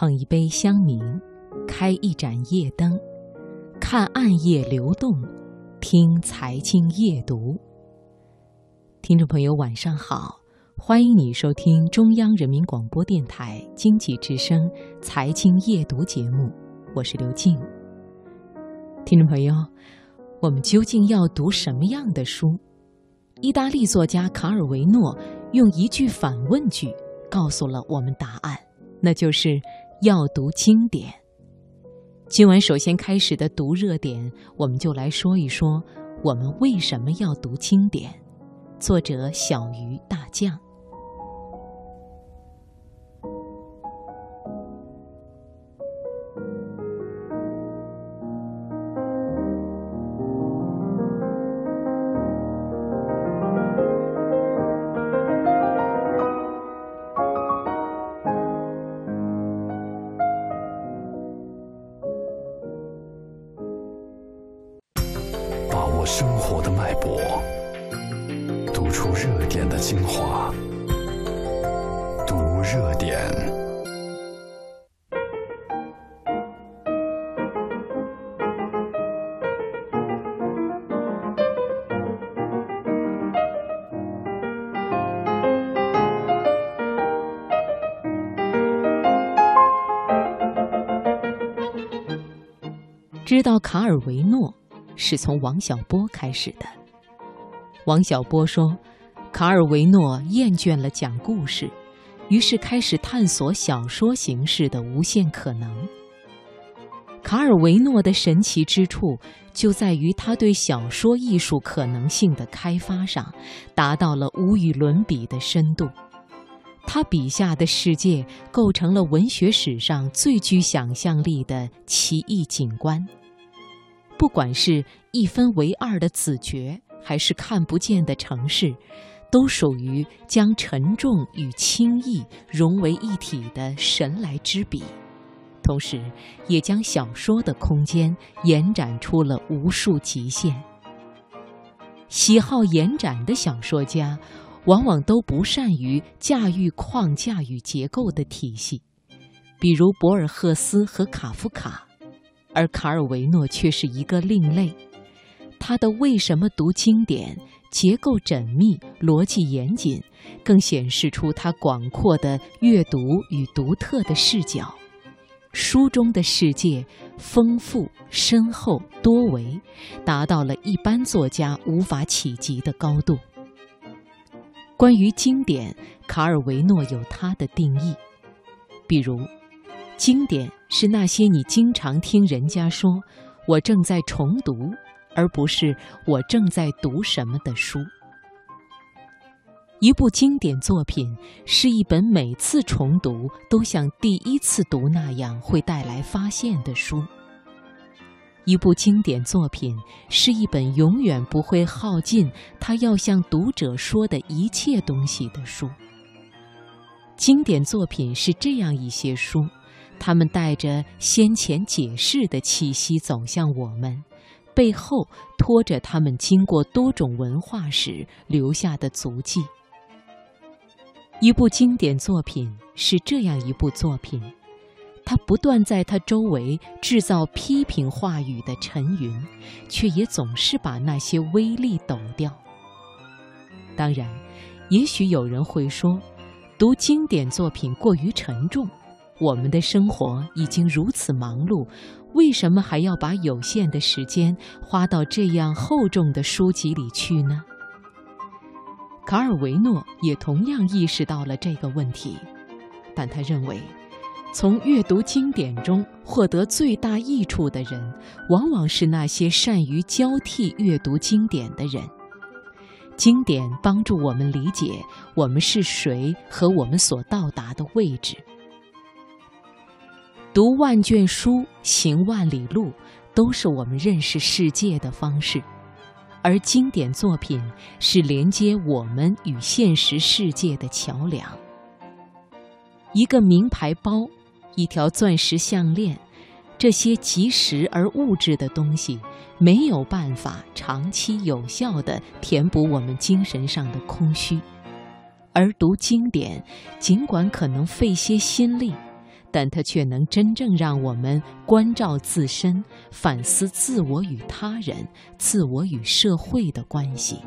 捧一杯香茗，开一盏夜灯，看暗夜流动，听财经夜读。听众朋友，晚上好，欢迎你收听中央人民广播电台经济之声财经夜读节目，我是刘静。听众朋友，我们究竟要读什么样的书？意大利作家卡尔维诺用一句反问句告诉了我们答案，那就是要读经典。今晚首先开始的读热点，我们就来说一说我们为什么要读经典。作者小鱼大将。生活的脉搏，读出热点的精华，读热点。知道卡尔维诺是从王小波开始的。王小波说，卡尔维诺厌倦了讲故事，于是开始探索小说形式的无限可能。卡尔维诺的神奇之处就在于他对小说艺术可能性的开发上达到了无与伦比的深度。他笔下的世界构成了文学史上最具想象力的奇异景观。不管是一分为二的子爵，还是看不见的城市，都属于将沉重与轻易融为一体的神来之笔，同时也将小说的空间延展出了无数极限。喜好延展的小说家，往往都不善于驾驭框架与结构的体系，比如博尔赫斯和卡夫卡。而卡尔维诺却是一个另类，他的为什么读经典，结构缜密，逻辑严谨，更显示出他广阔的阅读与独特的视角。书中的世界丰富、深厚、多维，达到了一般作家无法企及的高度。关于经典，卡尔维诺有他的定义，比如。经典是那些你经常听人家说“我正在重读”，而不是“我正在读什么”的书。一部经典作品是一本每次重读都像第一次读那样会带来发现的书。一部经典作品是一本永远不会耗尽它要向读者说的一切东西的书。经典作品是这样一些书。他们带着先前解释的气息走向我们，背后拖着他们经过多种文化时留下的足迹。一部经典作品是这样一部作品，它不断在它周围制造批评话语的沉云，却也总是把那些威力抖掉。当然，也许有人会说，读经典作品过于沉重。我们的生活已经如此忙碌，为什么还要把有限的时间花到这样厚重的书籍里去呢？卡尔维诺也同样意识到了这个问题，但他认为，从阅读经典中获得最大益处的人，往往是那些善于交替阅读经典的人。经典帮助我们理解我们是谁和我们所到达的位置。读万卷书，行万里路，都是我们认识世界的方式，而经典作品是连接我们与现实世界的桥梁。一个名牌包，一条钻石项链，这些即时而物质的东西，没有办法长期有效地填补我们精神上的空虚，而读经典，尽管可能费些心力。但它却能真正让我们关照自身，反思自我与他人、自我与社会的关系。